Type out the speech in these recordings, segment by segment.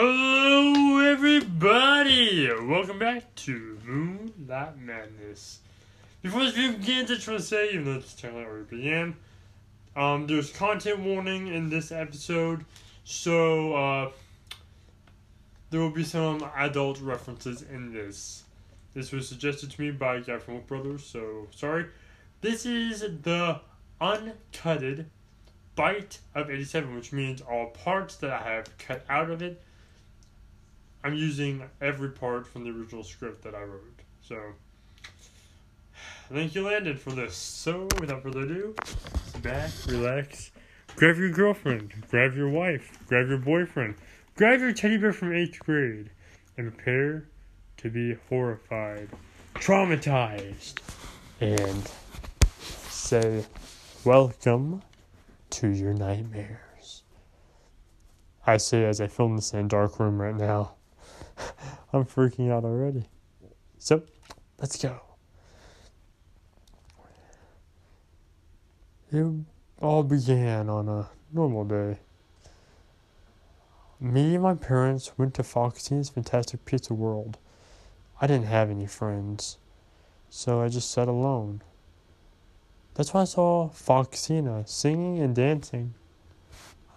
Hello, everybody! Welcome back to Moonlight Madness. Before this video begins, I just want to say, even though this channel already began, um, there's content warning in this episode, so uh, there will be some adult references in this. This was suggested to me by a guy from Wolf Brothers, so sorry. This is the uncutted bite of 87, which means all parts that I have cut out of it. I'm using every part from the original script that I wrote. So, thank you, Landon, for this. So, without further ado, sit back, relax, grab your girlfriend, grab your wife, grab your boyfriend, grab your teddy bear from 8th grade, and prepare to be horrified, traumatized, and say, Welcome to your nightmares. I say as I film this in a dark room right now. I'm freaking out already. So, let's go. It all began on a normal day. Me and my parents went to Foxy's Fantastic Pizza World. I didn't have any friends, so I just sat alone. That's when I saw Foxina singing and dancing.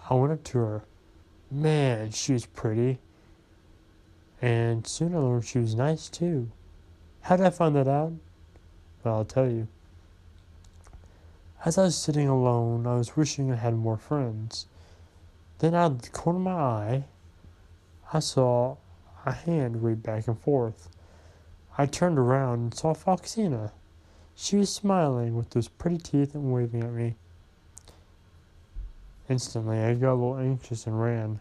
I went up to her. Man, she's pretty. And soon I learned she was nice too. How did I find that out? Well, I'll tell you. As I was sitting alone, I was wishing I had more friends. Then out of the corner of my eye, I saw a hand wave back and forth. I turned around and saw Foxina. She was smiling with those pretty teeth and waving at me. Instantly, I got a little anxious and ran.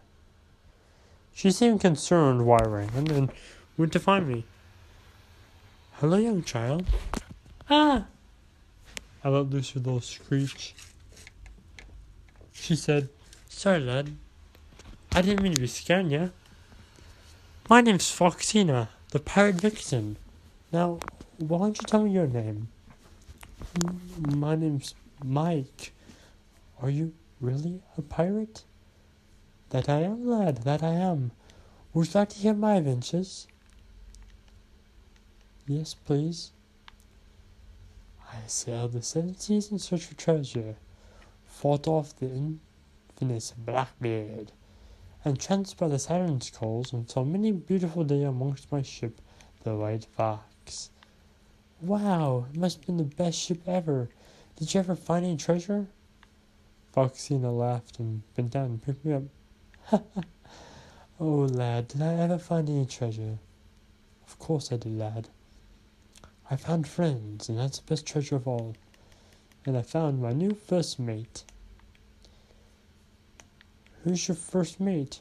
She seemed concerned why I ran and then went to find me. Hello, young child. Ah! I let loose a little screech. She said, Sorry, lad. I didn't mean to be scaring you. My name's Foxina, the pirate vixen. Now, why don't you tell me your name? My name's Mike. Are you really a pirate? That I am, lad, that I am. Would you like to hear my adventures? Yes, please. I sailed the seven seas in search for treasure, fought off the infamous Blackbeard, and chanced by the Siren's calls and saw many beautiful day amongst my ship, the White Fox. Wow, it must have been the best ship ever. Did you ever find any treasure? Foxina laughed and bent down and picked me up. oh, lad, did I ever find any treasure? Of course I did, lad. I found friends, and that's the best treasure of all. And I found my new first mate. Who's your first mate?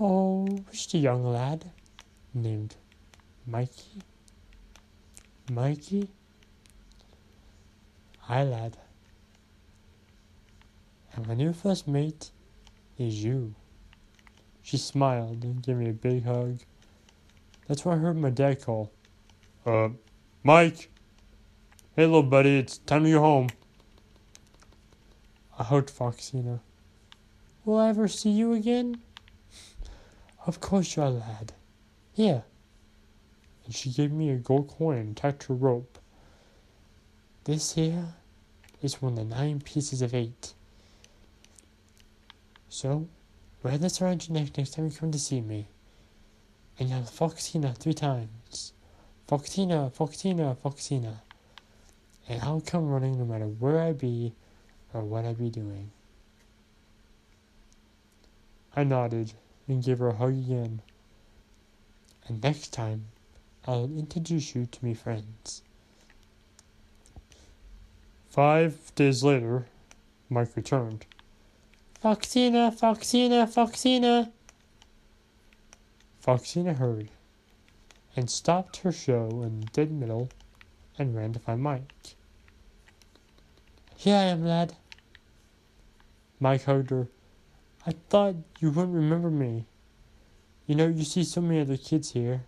Oh, just a young lad named Mikey. Mikey? Hi, lad. And my new first mate is you. She smiled and gave me a big hug. That's when I heard my dad call. Uh, Mike! Hey, little buddy, it's time to go home. I hugged Foxina. Will I ever see you again? Of course, you lad. Here, and she gave me a gold coin and tied to a rope. This here is one of the nine pieces of eight. So, wear this around your neck next time you come to see me. And yell Foxina three times. Foxina, Foxina, Foxina. And I'll come running no matter where I be or what I be doing. I nodded and gave her a hug again. And next time, I'll introduce you to my friends. Five days later, Mike returned. Foxina, Foxina, Foxina. Foxina heard and stopped her show in the dead middle and ran to find Mike. Here I am, lad. Mike hugged her. I thought you wouldn't remember me. You know, you see so many other kids here.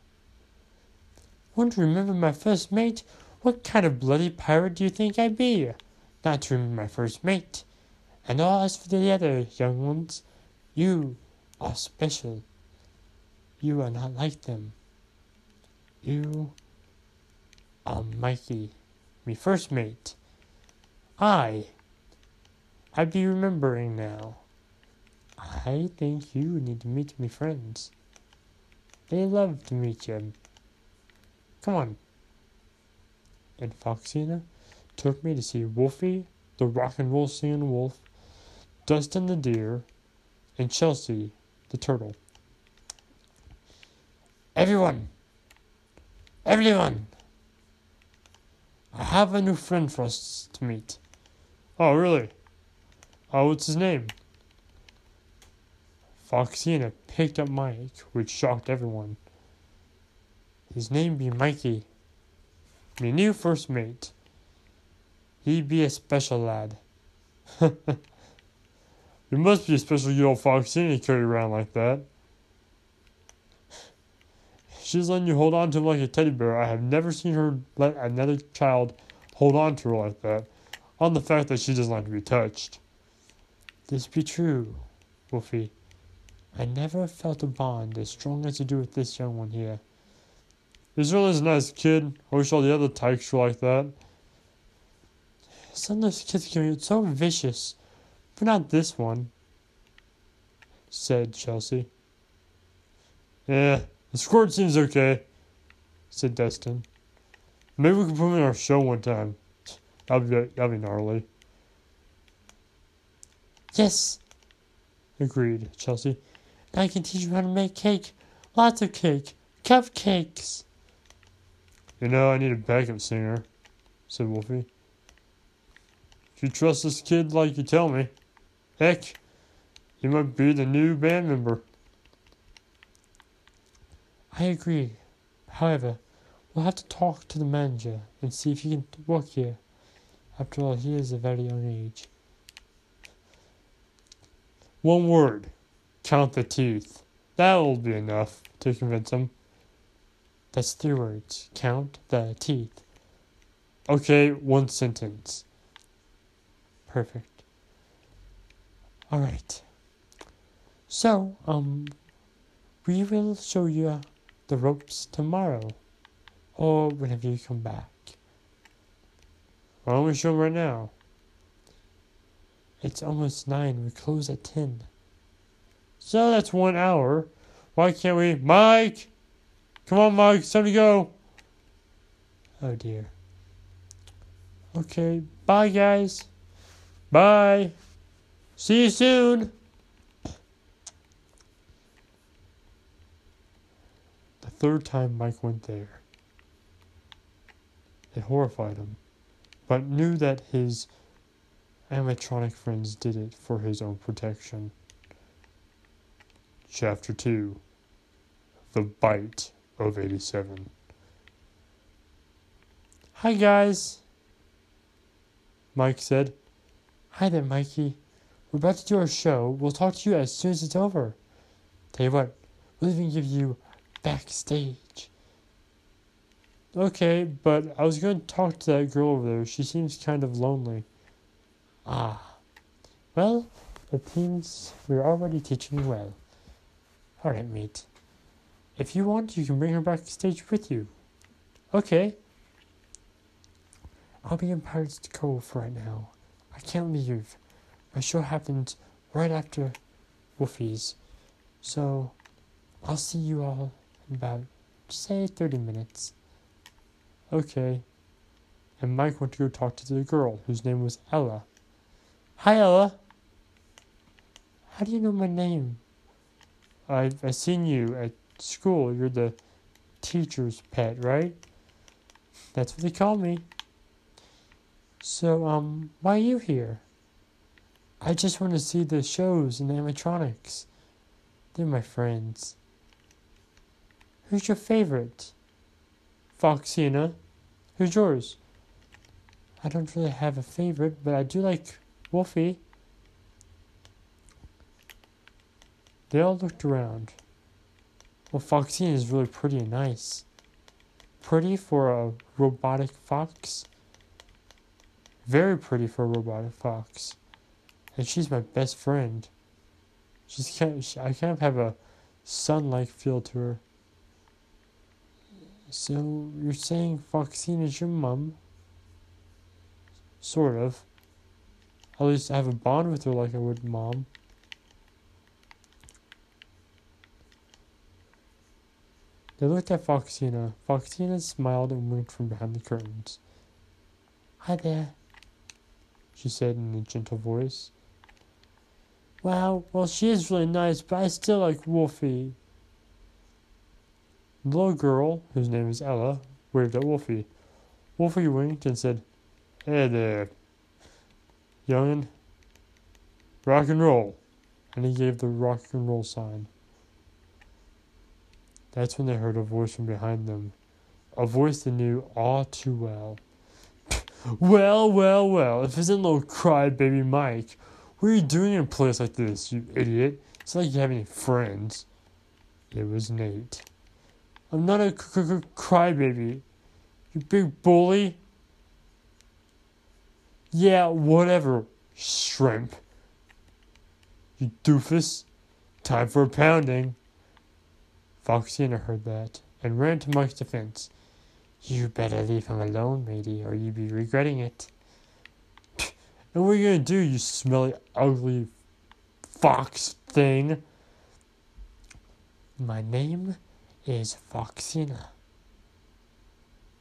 Won't remember my first mate? What kind of bloody pirate do you think I'd be? Not to remember my first mate. And as for the other young ones, you are special. You are not like them. You are Mikey, me first mate. I. I be remembering now. I think you need to meet me friends. They love to meet you. Come on. And Foxina took me to see Wolfie, the rock and roll singing wolf, Dustin the deer, and Chelsea the turtle. Everyone! Everyone! I have a new friend for us to meet. Oh, really? Oh, what's his name? Foxina picked up Mike, which shocked everyone. His name be Mikey. Me new first mate. He be a special lad. you must be a special little Foxina to carry around like that. She's letting you hold on to him like a teddy bear. I have never seen her let another child hold on to her like that, on the fact that she doesn't like to be touched. This be true, Wolfie. I never felt a bond as strong as you do with this young one here. He's really a nice kid. I wish all the other tykes were like that. Some of those kids can be so vicious, but not this one, said Chelsea. Yeah, the squirt seems okay, said Dustin. Maybe we can put him in our show one time. That'd be, that'd be gnarly. Yes, agreed Chelsea. I can teach you how to make cake. Lots of cake. Cupcakes. You know, I need a backup singer, said Wolfie. If you trust this kid like you tell me, heck, you might be the new band member. I agree. However, we'll have to talk to the manager and see if he can work here. After all, he is a very young age. One word. Count the teeth. That'll be enough to convince him. That's three words. Count the teeth. Okay, one sentence. Perfect. Alright. So, um, we will show you the ropes tomorrow or whenever you come back. Why don't we show them right now? It's almost nine. We close at ten. So that's one hour. Why can't we? Mike! Come on, Mike. It's time to go. Oh, dear. Okay. Bye, guys. Bye. See you soon. The third time Mike went there, it horrified him, but knew that his animatronic friends did it for his own protection. Chapter 2 The Bite of 87. Hi, guys, Mike said. Hi there, Mikey. We're about to do our show. We'll talk to you as soon as it's over. Tell you what, we'll even give you backstage. Okay, but I was going to talk to that girl over there. She seems kind of lonely. Ah. Well, it seems we're already teaching well. Alright, mate. If you want, you can bring her backstage with you. Okay. I'll be in Pirates Cove for right now. I can't leave. My show happens right after Wolfie's. So, I'll see you all in about, say, 30 minutes. Okay. And Mike went to go talk to the girl, whose name was Ella. Hi, Ella. How do you know my name? I've, I've seen you at school. You're the teacher's pet, right? That's what they call me. So, um, why are you here? I just want to see the shows and the animatronics. They're my friends. Who's your favorite? Foxina. Who's yours? I don't really have a favorite, but I do like Wolfie. They all looked around. Well, Foxina is really pretty and nice. Pretty for a robotic fox. Very pretty for a robotic fox. And she's my best friend. She's kind of, I kind of have a sun like feel to her. So you're saying Foxina is your mum? Sort of. At least I have a bond with her like I would mom. They looked at Foxina. Foxina smiled and winked from behind the curtains. Hi there, she said in a gentle voice. Wow, well, she is really nice, but I still like Wolfie. The little girl, whose name is Ella, waved at Wolfie. Wolfie winked and said, Hey there, youngin'. Rock and roll. And he gave the rock and roll sign. That's when they heard a voice from behind them. A voice they knew all too well. well, well, well, if it isn't little crybaby Mike, what are you doing in a place like this, you idiot? It's not like you have any friends. It was Nate. I'm not a crybaby. You big bully. Yeah, whatever, shrimp. You doofus. Time for a pounding. Foxina heard that and ran to Mike's defense. You better leave him alone, matey, or you'd be regretting it. And what are you gonna do, you smelly, ugly fox thing? My name is Foxina,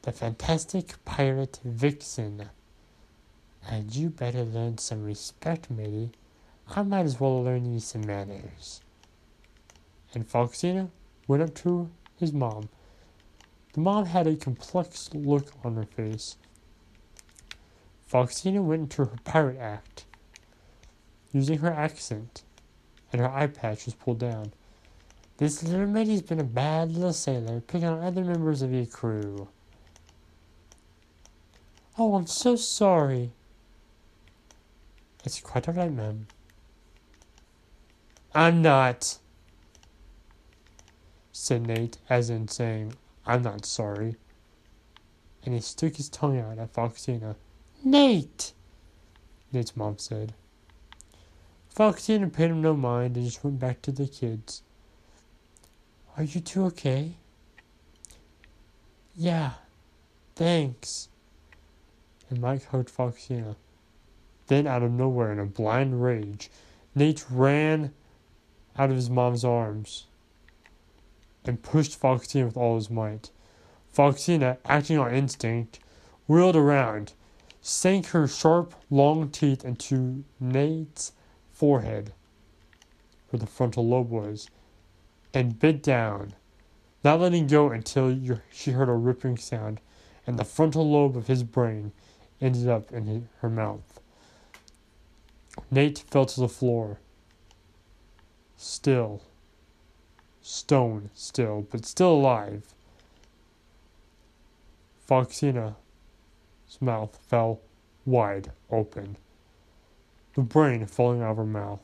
the fantastic pirate vixen. And you better learn some respect, matey. I might as well learn you some manners. And Foxina went up to his mom. The mom had a complex look on her face. Foxina went into her pirate act, using her accent, and her eye patch was pulled down. This little matey's been a bad little sailor, picking on other members of your crew. Oh, I'm so sorry. It's quite all right, ma'am. I'm not, said Nate, as in saying, I'm not sorry. And he stuck his tongue out at Foxina. Nate! Nate's mom said. Foxina pay him no mind and just went back to the kids. Are you two okay? Yeah, thanks. And Mike hugged Foxina. Then, out of nowhere, in a blind rage, Nate ran out of his mom's arms and pushed Foxina with all his might. Foxina, acting on instinct, wheeled around, sank her sharp, long teeth into Nate's forehead, where the frontal lobe was, and bit down, not letting go until she heard a ripping sound, and the frontal lobe of his brain ended up in his, her mouth. Nate fell to the floor, still, stone still, but still alive. Mouth fell wide open, the brain falling out of her mouth.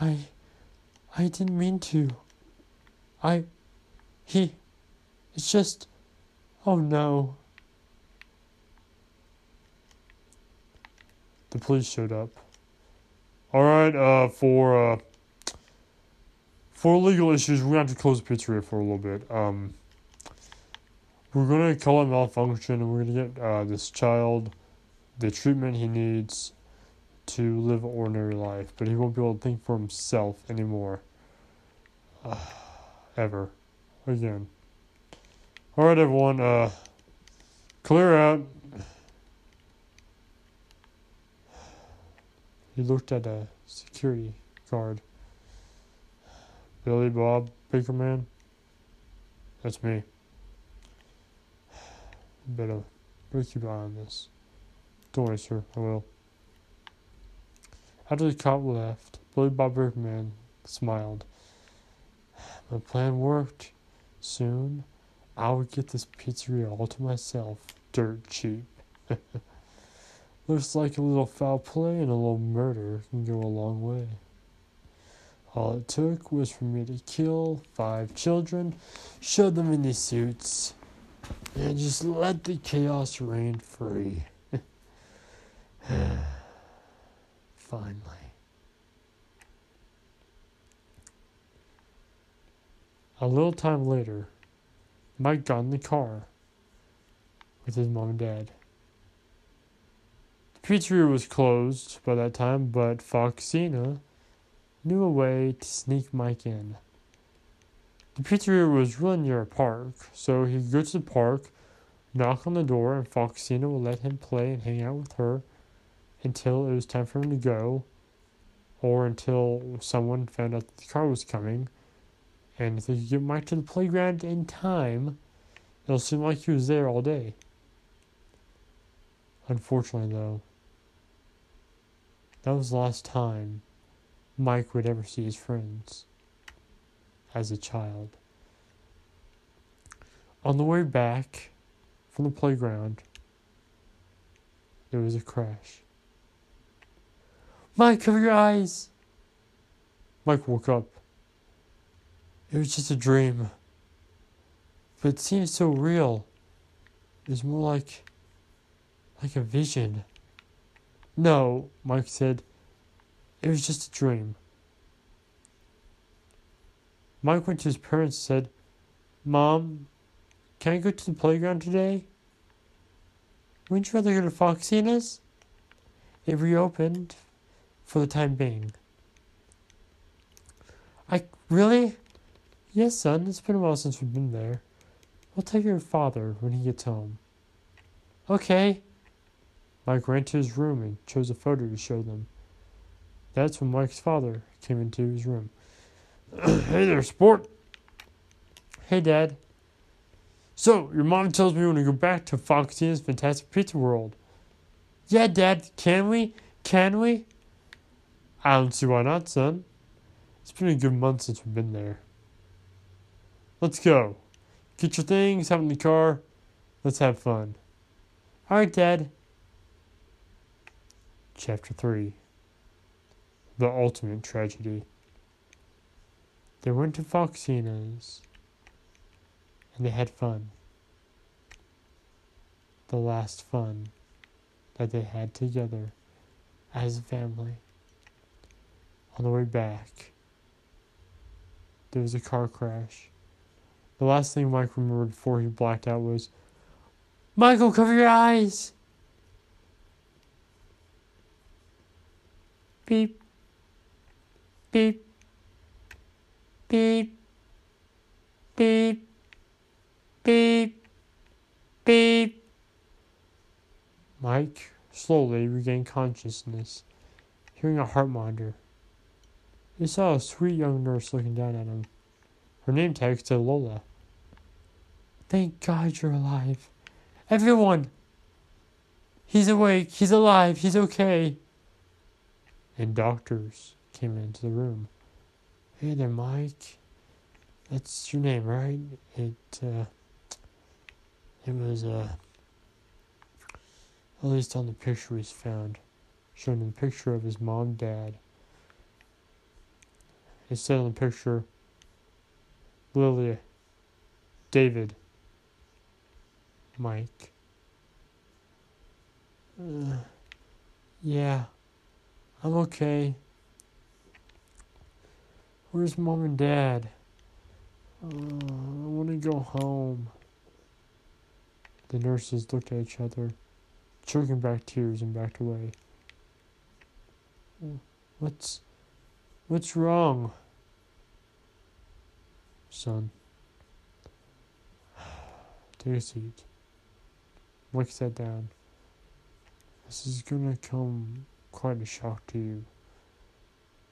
I. I didn't mean to. I. He. It's just. Oh no. The police showed up. Alright, uh, for, uh, for legal issues, we're to have to close the pizzeria for a little bit. Um, we're to call it malfunction and we're to get, uh, this child the treatment he needs to live an ordinary life, but he won't be able to think for himself anymore. Uh, ever. Again. Alright, everyone, uh, clear out. He looked at a security guard. Billy Bob Bakerman? That's me. Better, uh, better keep an eye on this. Don't worry, sir, I will. After the cop left, Billy Bob Bakerman smiled. My plan worked. Soon, I would get this pizzeria all to myself, dirt cheap. Looks like a little foul play and a little murder can go a long way. All it took was for me to kill five children, shove them in these suits, and just let the chaos reign free. Finally. A little time later, Mike got in the car with his mom and dad. The pizzeria was closed by that time, but Foxina knew a way to sneak Mike in. The pizzeria was really near a park, so he'd go to the park, knock on the door, and Foxina would let him play and hang out with her until it was time for him to go, or until someone found out the car was coming. And if they could get Mike to the playground in time, it'll seem like he was there all day. Unfortunately, though, that was the last time Mike would ever see his friends as a child. On the way back from the playground, there was a crash. Mike, cover your eyes! Mike woke up. It was just a dream. But it seemed so real. It was more like like a vision. No, Mike said. It was just a dream. Mike went to his parents and said, Mom, can I go to the playground today? Wouldn't you rather go to Foxina's? It reopened for the time being. I really? Yes, son, it's been a while since we've been there. We'll tell your father when he gets home. Okay. Mike ran to his room and chose a photo to show them. That's when Mike's father came into his room. hey there, sport. Hey, Dad. So, your mom tells me we want to go back to Foxina's Fantastic Pizza World. Yeah, Dad, can we? Can we? I don't see why not, son. It's been a good month since we've been there. Let's go. Get your things, hop in the car. Let's have fun. All right, Dad. Chapter 3 The Ultimate Tragedy. They went to Foxina's and they had fun. The last fun that they had together as a family. On the way back, there was a car crash. The last thing Mike remembered before he blacked out was, Michael, cover your eyes! Beep. Beep. Beep. Beep. Beep. Beep. Mike slowly regained consciousness, hearing a heart monitor. He saw a sweet young nurse looking down at him. Her name tag said Lola. Thank God you're alive. Everyone! He's awake. He's alive. He's okay. And doctors came into the room. Hey there, Mike. That's your name, right? It, uh, it was, uh, at least on the picture he's found, showing a picture of his mom dad. It said on the picture, Lilia, David, Mike. Uh, yeah, I'm okay. Where's mom and dad? Uh, I want to go home. The nurses looked at each other, choking back tears, and backed away. What's what's wrong? Son. Take a seat. Mike sat down. This is gonna come quite a shock to you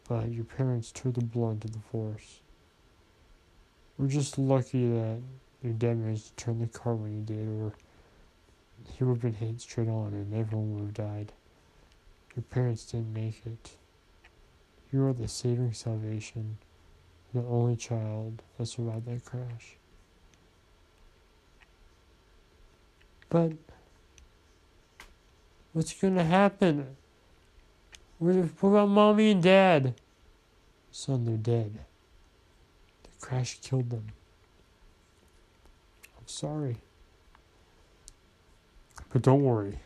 but your parents took the blunt of the force. We're just lucky that your dad managed to turn the car when he did, or he would have been hit straight on and everyone would have died. Your parents didn't make it. You are the saving salvation, the only child that survived that crash. But what's gonna happen? What about mommy and dad? Son, they're dead. The crash killed them. I'm sorry. But don't worry.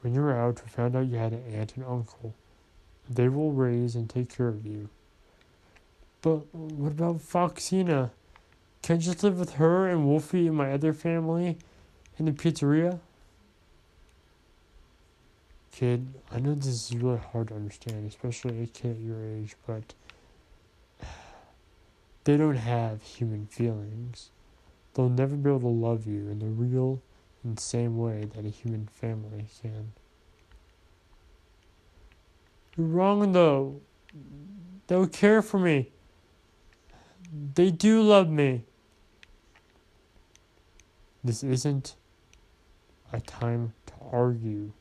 When you're out, we found out you had an aunt and uncle. They will raise and take care of you. But what about Foxina? Can I just live with her and Wolfie and my other family in the pizzeria? Kid, I know this is really hard to understand, especially a kid at your age, but they don't have human feelings. They'll never be able to love you in the real and same way that a human family can. You're wrong though. They'll care for me. They do love me. This isn't a time to argue.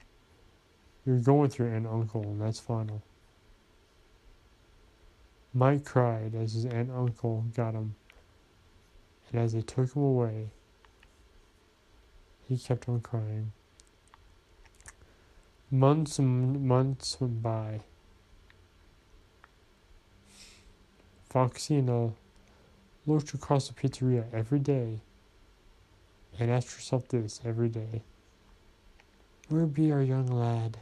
You're going with your and uncle, and that's final. Mike cried as his aunt uncle got him, and as they took him away, he kept on crying. Months and months went by. Foxina looked across the pizzeria every day and asked herself this every day Where be our young lad?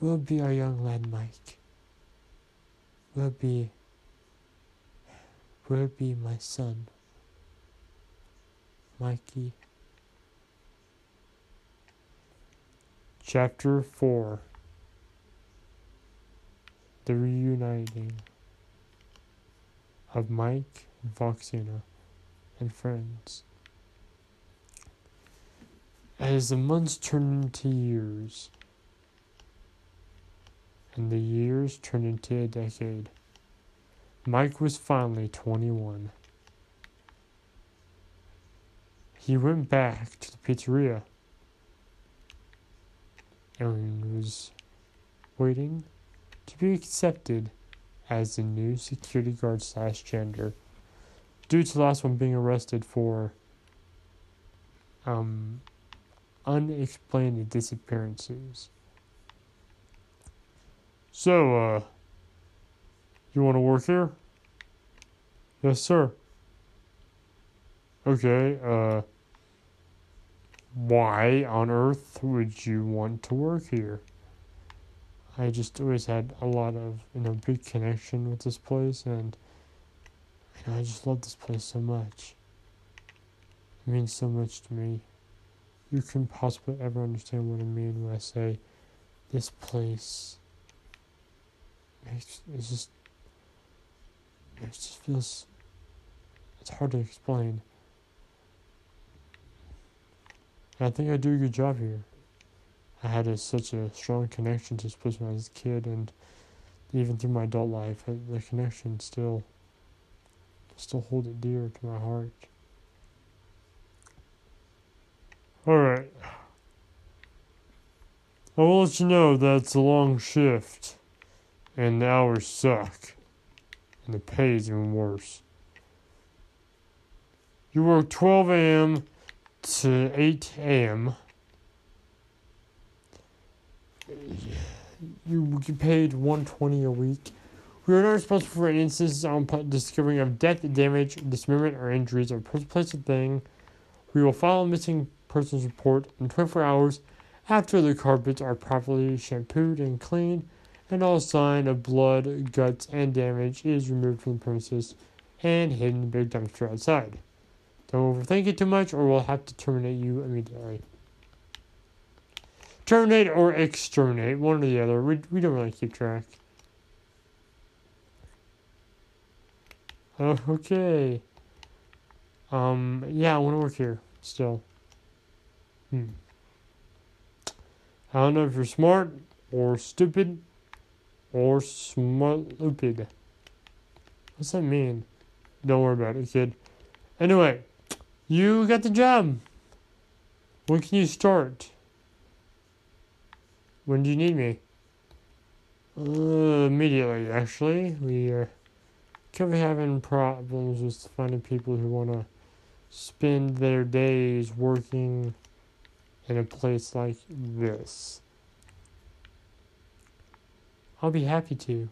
Where be our young lad Mike? Where be will be my son? Mikey. Chapter 4 The Reuniting of Mike and Foxina and friends. As the months turned into years, and the years turned into a decade, Mike was finally 21. He went back to the pizzeria and was waiting to be accepted as the new security guard slash janitor due to the last one being arrested for um, unexplained disappearances. So, uh, you want to work here? Yes, sir. Okay, uh, why on earth would you want to work here? I just always had a lot of, you know, big connection with this place, and you know, I just love this place so much. It means so much to me. You can possibly ever understand what I mean when I say this place makes it just it just feels it's hard to explain. And I think I do a good job here. I had a, such a strong connection to this place when I was a kid, and even through my adult life, uh, the connection still still hold it dear to my heart. Alright. I will let you know that it's a long shift, and the hours suck, and the pay is even worse. You work 12 a.m. to 8 a.m. You get paid 120 a week. We are not responsible for any instances on discovering of death, damage, dismemberment, or injuries of person, place, or thing. We will file a missing persons report in 24 hours after the carpets are properly shampooed and cleaned, and all sign of blood, guts, and damage is removed from the premises and hidden in the big dumpster outside. Don't overthink it too much, or we'll have to terminate you immediately. Terminate or exterminate, one or the other. We, we don't really keep track. Okay. Um, yeah, I want to work here still. Hmm. I don't know if you're smart or stupid or smart. What's that mean? Don't worry about it, kid. Anyway, you got the job. When can you start? When do you need me? Uh, immediately, actually. We are could be having problems with finding people who want to spend their days working in a place like this. I'll be happy to.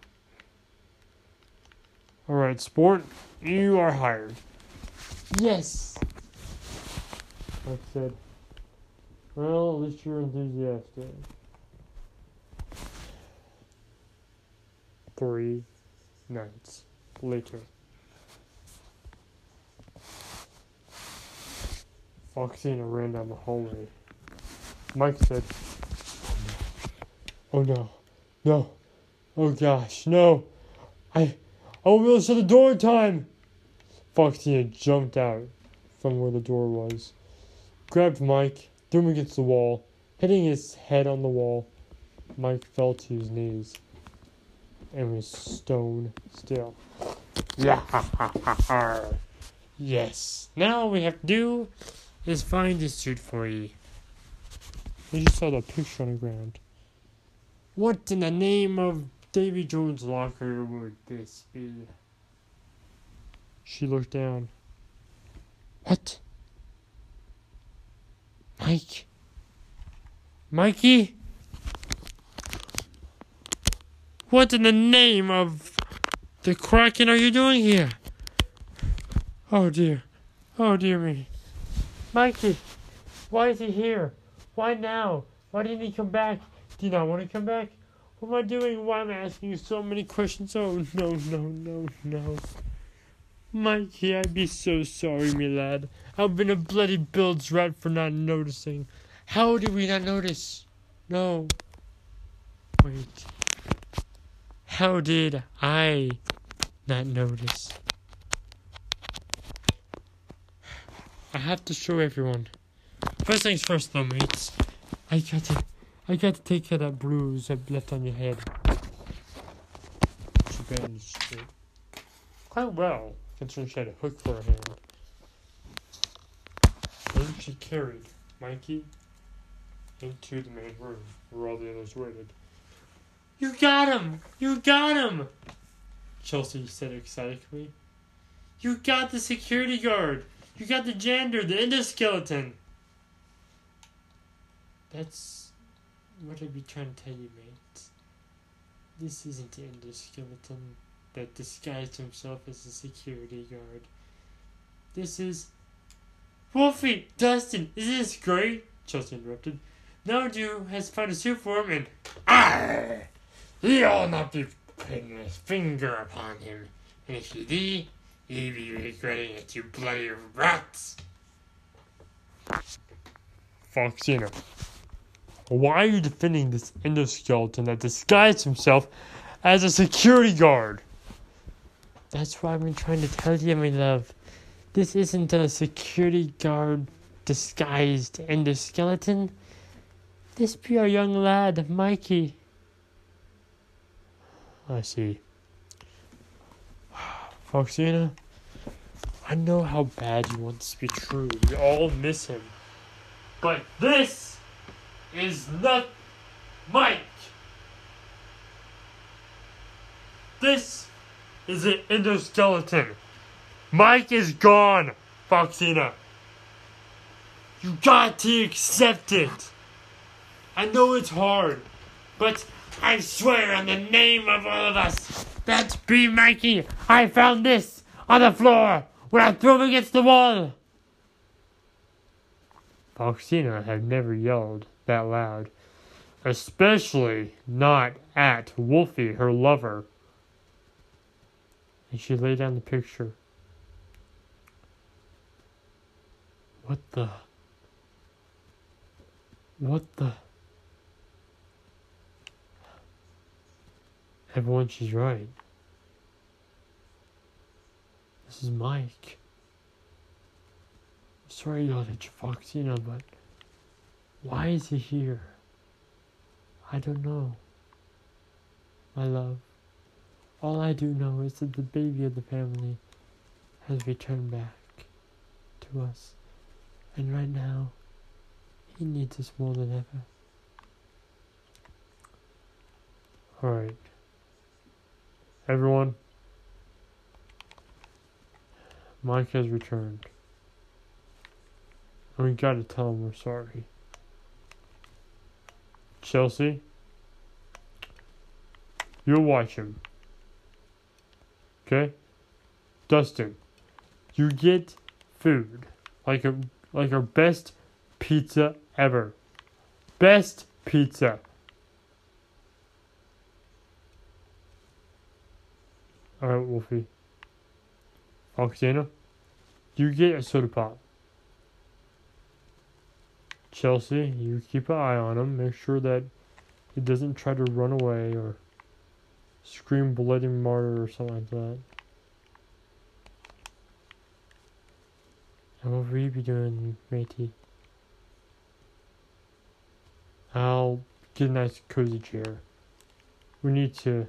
Alright, sport, you are hired. Yes! I said, well, at least you're enthusiastic. Three nights later. Foxina ran down the hallway. Mike said, Oh no, no, oh gosh, no, I, I won't be able to shut the door in time. Foxina jumped out from where the door was, grabbed Mike, threw him against the wall, hitting his head on the wall. Mike fell to his knees and was stone still. Yeah, yes. Now all we have to do is find this suit for you. I just saw the picture on the ground. What in the name of Davy Jones' locker would this be? She looked down. What? Mike? Mikey? What in the name of the Kraken are you doing here? Oh dear. Oh dear me. Mikey, why is he here? Why now? Why didn't he come back? Do you not want to come back? What am I doing? Why am I asking you so many questions? Oh no, no, no, no. Mikey, I'd be so sorry, me lad. I've been a bloody bilge rat for not noticing. How did we not notice? No. Wait. How did I not notice? I have to show everyone. First things first, though, mates. I got to, I got to take care of that bruise I left on your head. She bandaged it quite well, considering she had a hook for her hand. Then she carried Mikey into the main room where all the others waited. You got him! You got him! Chelsea said excitedly. You got the security guard! You got the janitor, the endoskeleton! That's what I'd be trying to tell you, mate. This isn't the endoskeleton that disguised himself as a security guard. This is. Wolfie! Dustin! Is this great? Chelsea interrupted. Now Jew has found a suit for him and. Arr! He'll not be putting his finger upon him. And if you do, you'll be regretting it, you bloody rats! Foxina. Why are you defending this endoskeleton that disguised himself as a security guard? That's what I've been trying to tell you, my love. This isn't a security guard disguised endoskeleton. This be our young lad, Mikey. I see. Foxina, I know how bad you want this to be true. We all miss him. But this is not Mike. This is an endoskeleton. Mike is gone, Foxina. You got to accept it. I know it's hard, but I swear on the name of all of us, that's be Mikey. I found this on the floor when I threw him against the wall. Foxina had never yelled that loud, especially not at Wolfie, her lover. And she laid down the picture. What the? What the? Everyone, she's right. This is Mike. Sorry to yell at you, Foxina, but why is he here? I don't know. My love, all I do know is that the baby of the family has returned back to us. And right now, he needs us more than ever. Alright. Everyone, Mike has returned. And we gotta tell him we're sorry. Chelsea, you'll watch him. Okay? Dustin, you get food. Like a like our best pizza ever. Best pizza. Alright, Wolfie. Oxana, you get a soda pop. Chelsea, you keep an eye on him. Make sure that he doesn't try to run away or scream bloody martyr or something like that. And what will you be doing, matey? I'll get a nice cozy chair. We need to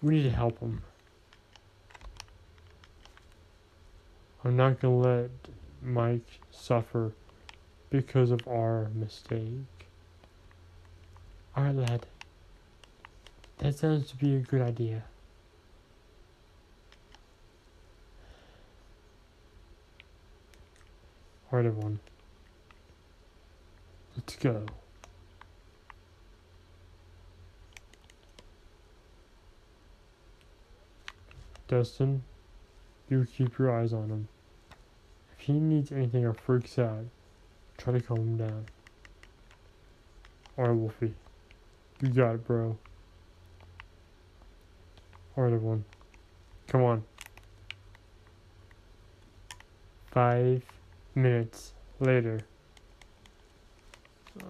we need to help him. I'm not gonna let Mike suffer because of our mistake. Alright, lad. That sounds to be a good idea. Alright, everyone. Let's go. Dustin, you keep your eyes on him. If he needs anything or freaks out, try to calm him down. Alright, Wolfie. You got it, bro. Alright, everyone. Come on. Five minutes later.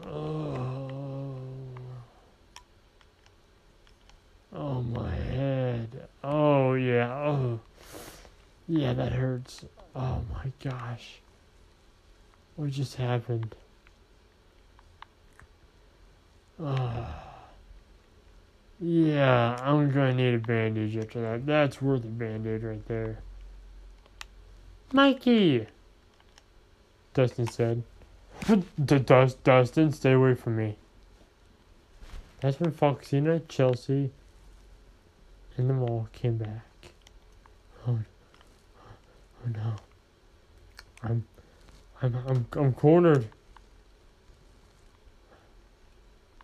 Oh. Oh, my head. Oh, yeah. Oh. Yeah, that hurts. Oh, my gosh. What just happened? Oh. Yeah, I'm gonna need a bandage after that. That's worth a bandage right there. Mikey! Dustin said. D- Dust, Dustin, stay away from me. That's when Foxina, Chelsea, and the mall came back. Oh, oh no. I'm, I'm, I'm, I'm cornered.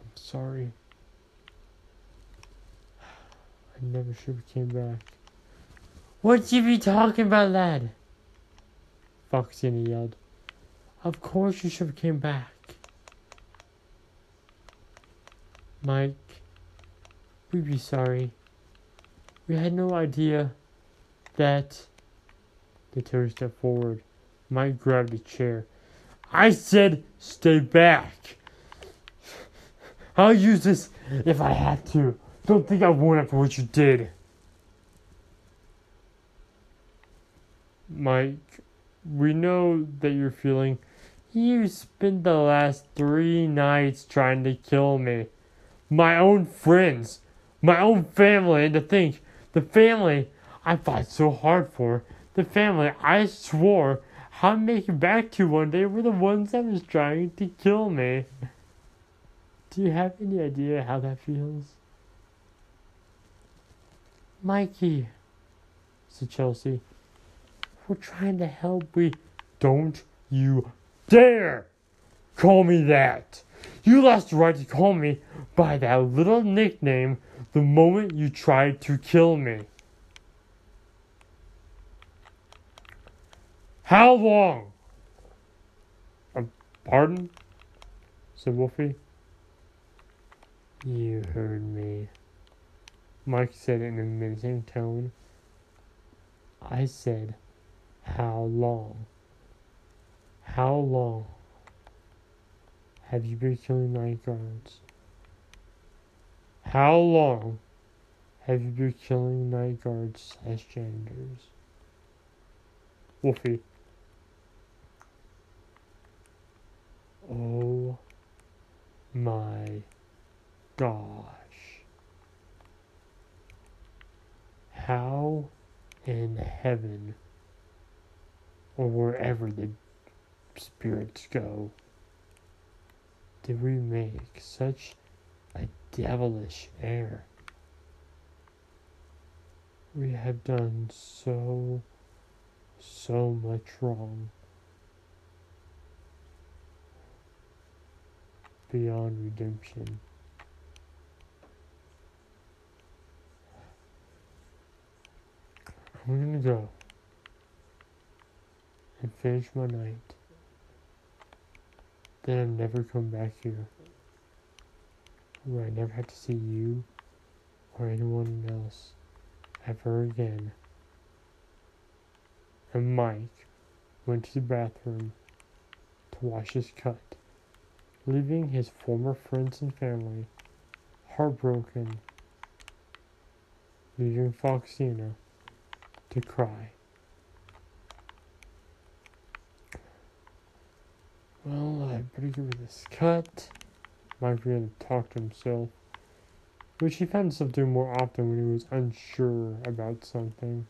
I'm sorry. I never should have came back. What you be talking about, lad? Foxina yelled. Of course you should have came back. Mike, we'd be sorry. We had no idea that the two stepped forward. Mike grabbed a chair. I said stay back. I'll use this if I have to. Don't think I won't after what you did. Mike, we know that you're feeling. You spent the last three nights trying to kill me. My own friends, my own family, and to think, the family I fought so hard for, the family I swore I'd make it back to one day were the ones that was trying to kill me. Do you have any idea how that feels? Mikey, said Chelsea. We're trying to help. We don't you dare call me that. You lost the right to call me by that little nickname the moment you tried to kill me. How long? Uh, pardon? said Wolfie. You heard me. Mike said in a menacing tone. I said, How long? How long have you been killing night guards? How long have you been killing night guards as janitors? Wolfie. Oh my gosh. How in heaven or wherever the spirits go did we make such a devilish error? We have done so, so much wrong. Beyond redemption. I'm gonna go and finish my night. Then I'll never come back here. Where I never have to see you or anyone else ever again. And Mike went to the bathroom to wash his cut leaving his former friends and family, heartbroken, leaving Foxina to cry. Well, I better give her this cut. Mike began to talk to himself, which he found himself doing more often when he was unsure about something.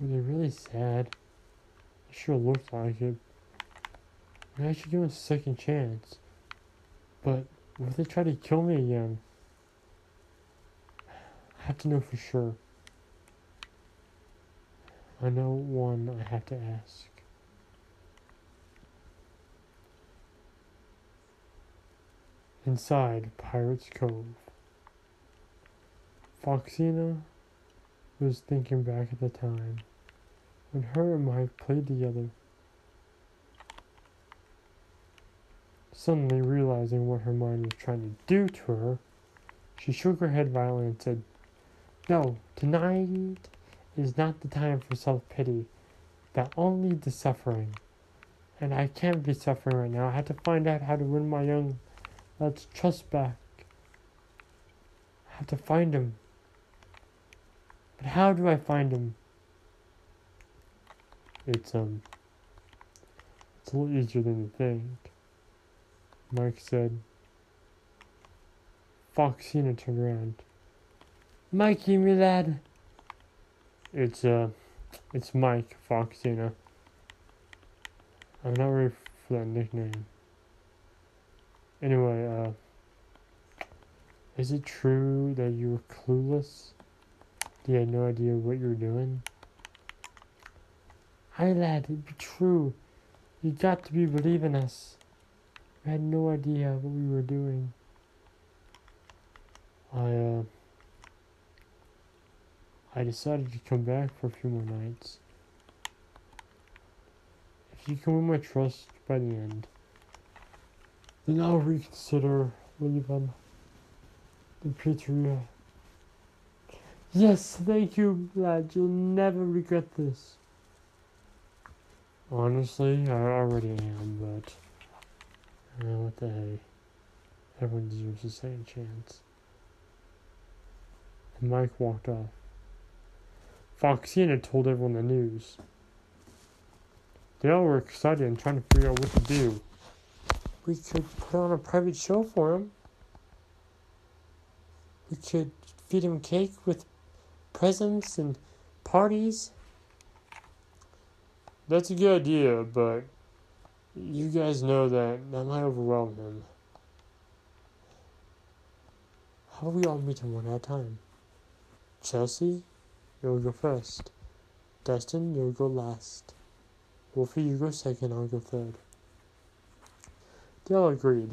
Were they really sad? It sure looked like it. I should give him a second chance. But if they try to kill me again? I have to know for sure. I know one I have to ask. Inside Pirate's Cove. Foxina was thinking back at the time when her and Mike played together. Suddenly realizing what her mind was trying to do to her, she shook her head violently and said, No, tonight is not the time for self pity. That only the suffering. And I can't be suffering right now. I have to find out how to win my young lad's trust back. I have to find him. But how do I find him? It's um it's a little easier than you think. Mike said. Foxina turned around. Mikey, me lad. It's uh it's Mike Foxina. I'm not ready for that nickname. Anyway, uh is it true that you were clueless? You had no idea what you were doing? Aye, lad, it be true. You got to be believing us. We had no idea what we were doing. I, uh, I decided to come back for a few more nights. If you can win my trust by the end, then I'll reconsider leaving the pizzeria. Yes, thank you, lad. You'll never regret this. Honestly, I already am, but what the hey? Everyone deserves a second chance. And Mike walked off. Foxina told everyone the news. They all were excited and trying to figure out what to do. We could put on a private show for him. We could feed him cake with presents and parties. That's a good idea, but you guys know that that might overwhelm him. How about we all meet him one at a time? Chelsea, you'll go first. Dustin, you'll go last. Wolfie, you go second, I'll go third. They all agreed.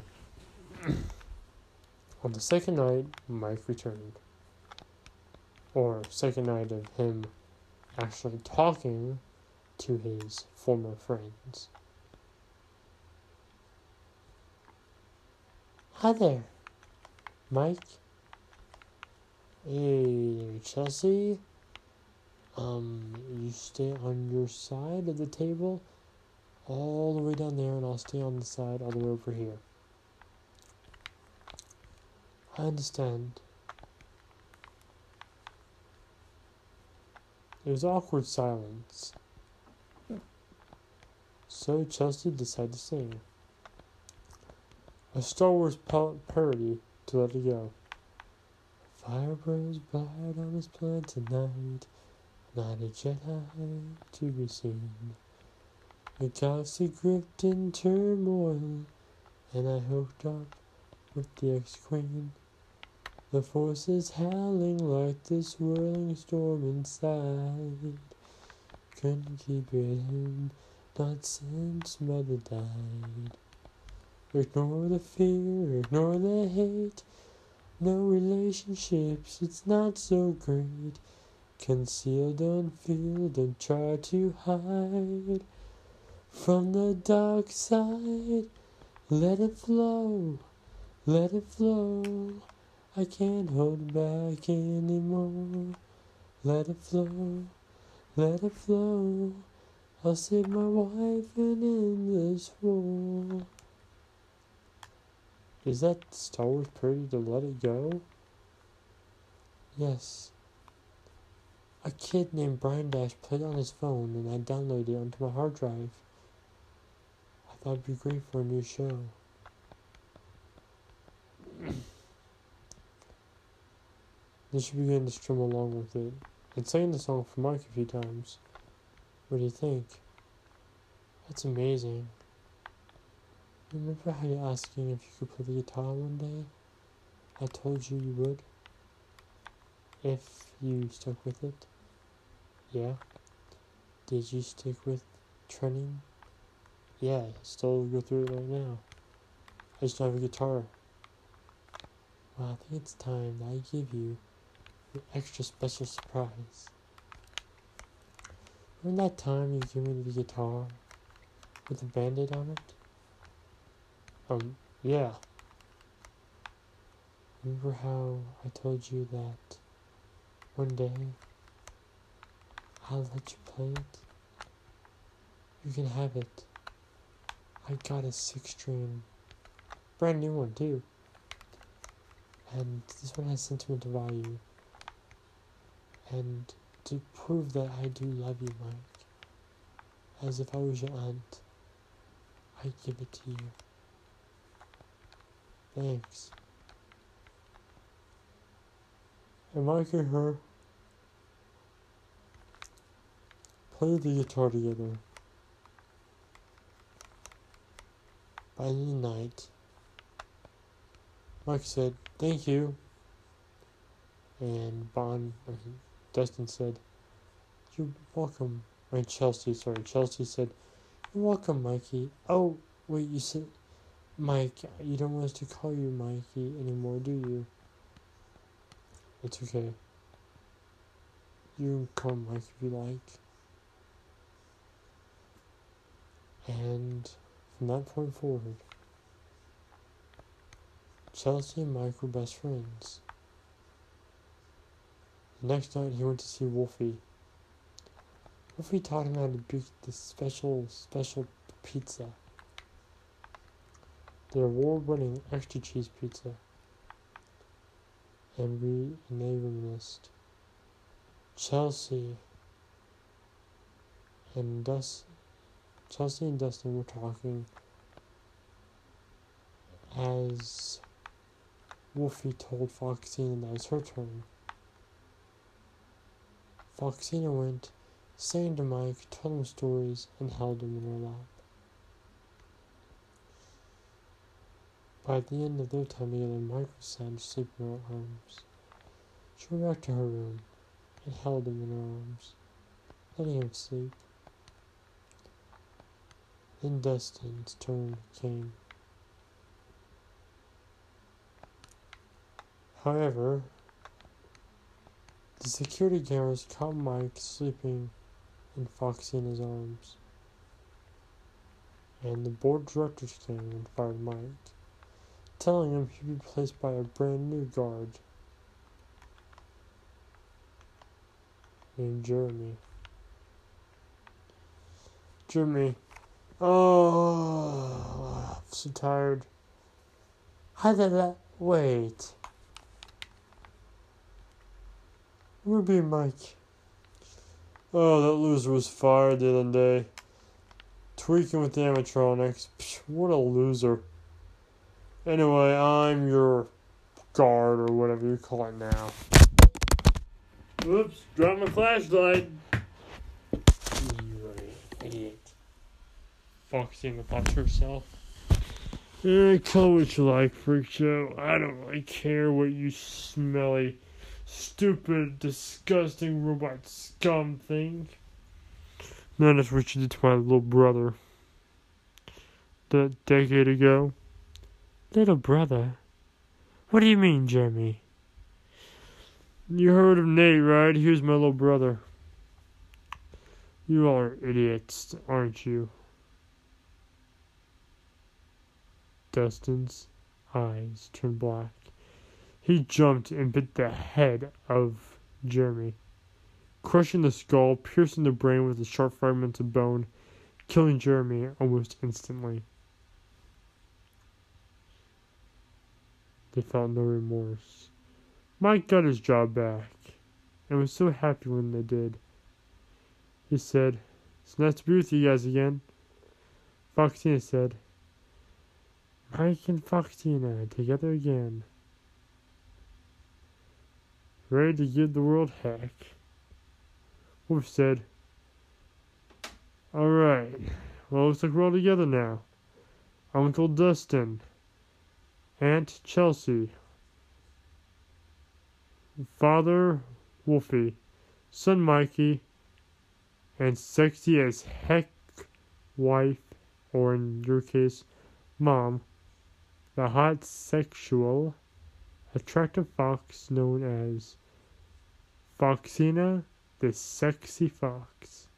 On the second night, Mike returned. Or second night of him actually talking to his former friends. There, Mike. Hey, Chelsea. Um, you stay on your side of the table all the way down there, and I'll stay on the side all the way over here. I understand. There was awkward silence. So Chelsea decided to sing. A Star Wars parody to let it go. Fire burns bright on this planet tonight, not a Jedi to be seen. The galaxy gripped in turmoil, and I hooked up with the ex-queen. The force is howling like this swirling storm inside. Couldn't keep it in not since mother died. Ignore the fear, ignore the hate. No relationships, it's not so great. Conceal, don't feel, don't try to hide. From the dark side, let it flow, let it flow. I can't hold back anymore. Let it flow, let it flow. I'll save my wife and end this war. Is that Star Wars parody to Let It Go? Yes. A kid named Brian Dash played on his phone and I downloaded it onto my hard drive. I thought it'd be great for a new show. you should be getting to strum along with it. And sang the song for Mike a few times. What do you think? That's amazing. Remember how you asking if you could play the guitar one day? I told you you would. If you stuck with it. Yeah. Did you stick with training? Yeah, still go through it right now. I just don't have a guitar. Well, I think it's time that I give you an extra special surprise. Remember that time you gave me the guitar with a band-aid on it? Um, yeah. Remember how I told you that one day I'll let you play it? You can have it. I got a six string, brand new one too. And this one has sentimental value. And to prove that I do love you, Mike, as if I was your aunt, I give it to you. Thanks. Mike and her play the guitar together. By the night, Mike said, Thank you. And Bon, Dustin said, You're welcome. And Chelsea, sorry. Chelsea said, You're welcome, Mikey. Oh, wait, you said, Mike, you don't want us to call you Mikey anymore, do you? It's okay. You can call Mike if you like. And from that point forward, Chelsea and Mike were best friends. The next night, he went to see Wolfie. Wolfie taught him how to bake this special, special pizza. The award-winning extra cheese pizza. And we they reminisced. Chelsea and Dustin Chelsea and Dustin were talking as Wolfie told Foxina that it was her turn. Foxina went, sang to Mike, told him stories, and held him in her lap. By the end of their time together, Mike was sound asleep in her arms. She went back to her room and held him in her arms, letting him sleep. Then Dustin's turn came. However, the security cameras caught Mike sleeping and Foxy in Foxina's arms. And the board directors came and fired Mike, telling him he'd be replaced by a brand new guard named Jeremy. Jeremy Oh, I'm so tired. How did that? Wait. Ruby Mike. Oh, that loser was fired the other day. Tweaking with the animatronics. Psh, what a loser. Anyway, I'm your guard or whatever you call it now. Oops, dropped my flashlight. You idiot focusing about herself. Eh, call what you like, freak show. I don't really care what you smelly, stupid, disgusting robot scum think. That's what you did to my little brother. That decade ago. Little brother? What do you mean, Jeremy? You heard of Nate, right? He was my little brother. You are idiots, aren't you? Dustin's eyes turned black. He jumped and bit the head of Jeremy, crushing the skull, piercing the brain with the sharp fragments of bone, killing Jeremy almost instantly. They felt no remorse. Mike got his job back and was so happy when they did. He said, It's nice to be with you guys again. Foxina said, Mike and Foxina together again. Ready to give the world heck. Wolf said, Alright, well, looks like we're all together now. Uncle Dustin, Aunt Chelsea, Father Wolfie, Son Mikey, and sexy as heck wife, or in your case, mom, the hot sexual, attractive fox known as Foxina the sexy fox.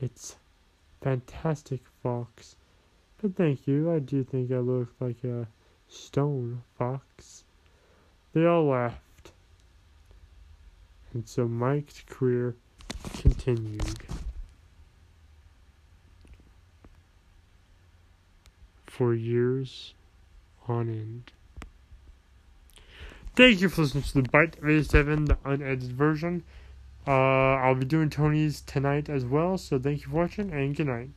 It's fantastic fox. But thank you, I do think I look like a stone fox. They all laughed. And so Mike's career continued. For years on end. Thank you for listening to the Bite of 87, the unedited version. Uh, I'll be doing Tony's tonight as well, so thank you for watching, and good night.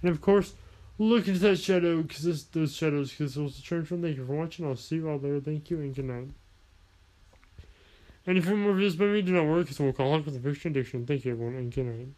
And of course, look into that shadow, because those shadows, because it was the from. Thank you for watching. I'll see you all there. Thank you, and good night. And if you more videos by me do not work, it's a workaholic with a fiction addiction. Thank you, everyone, and good night.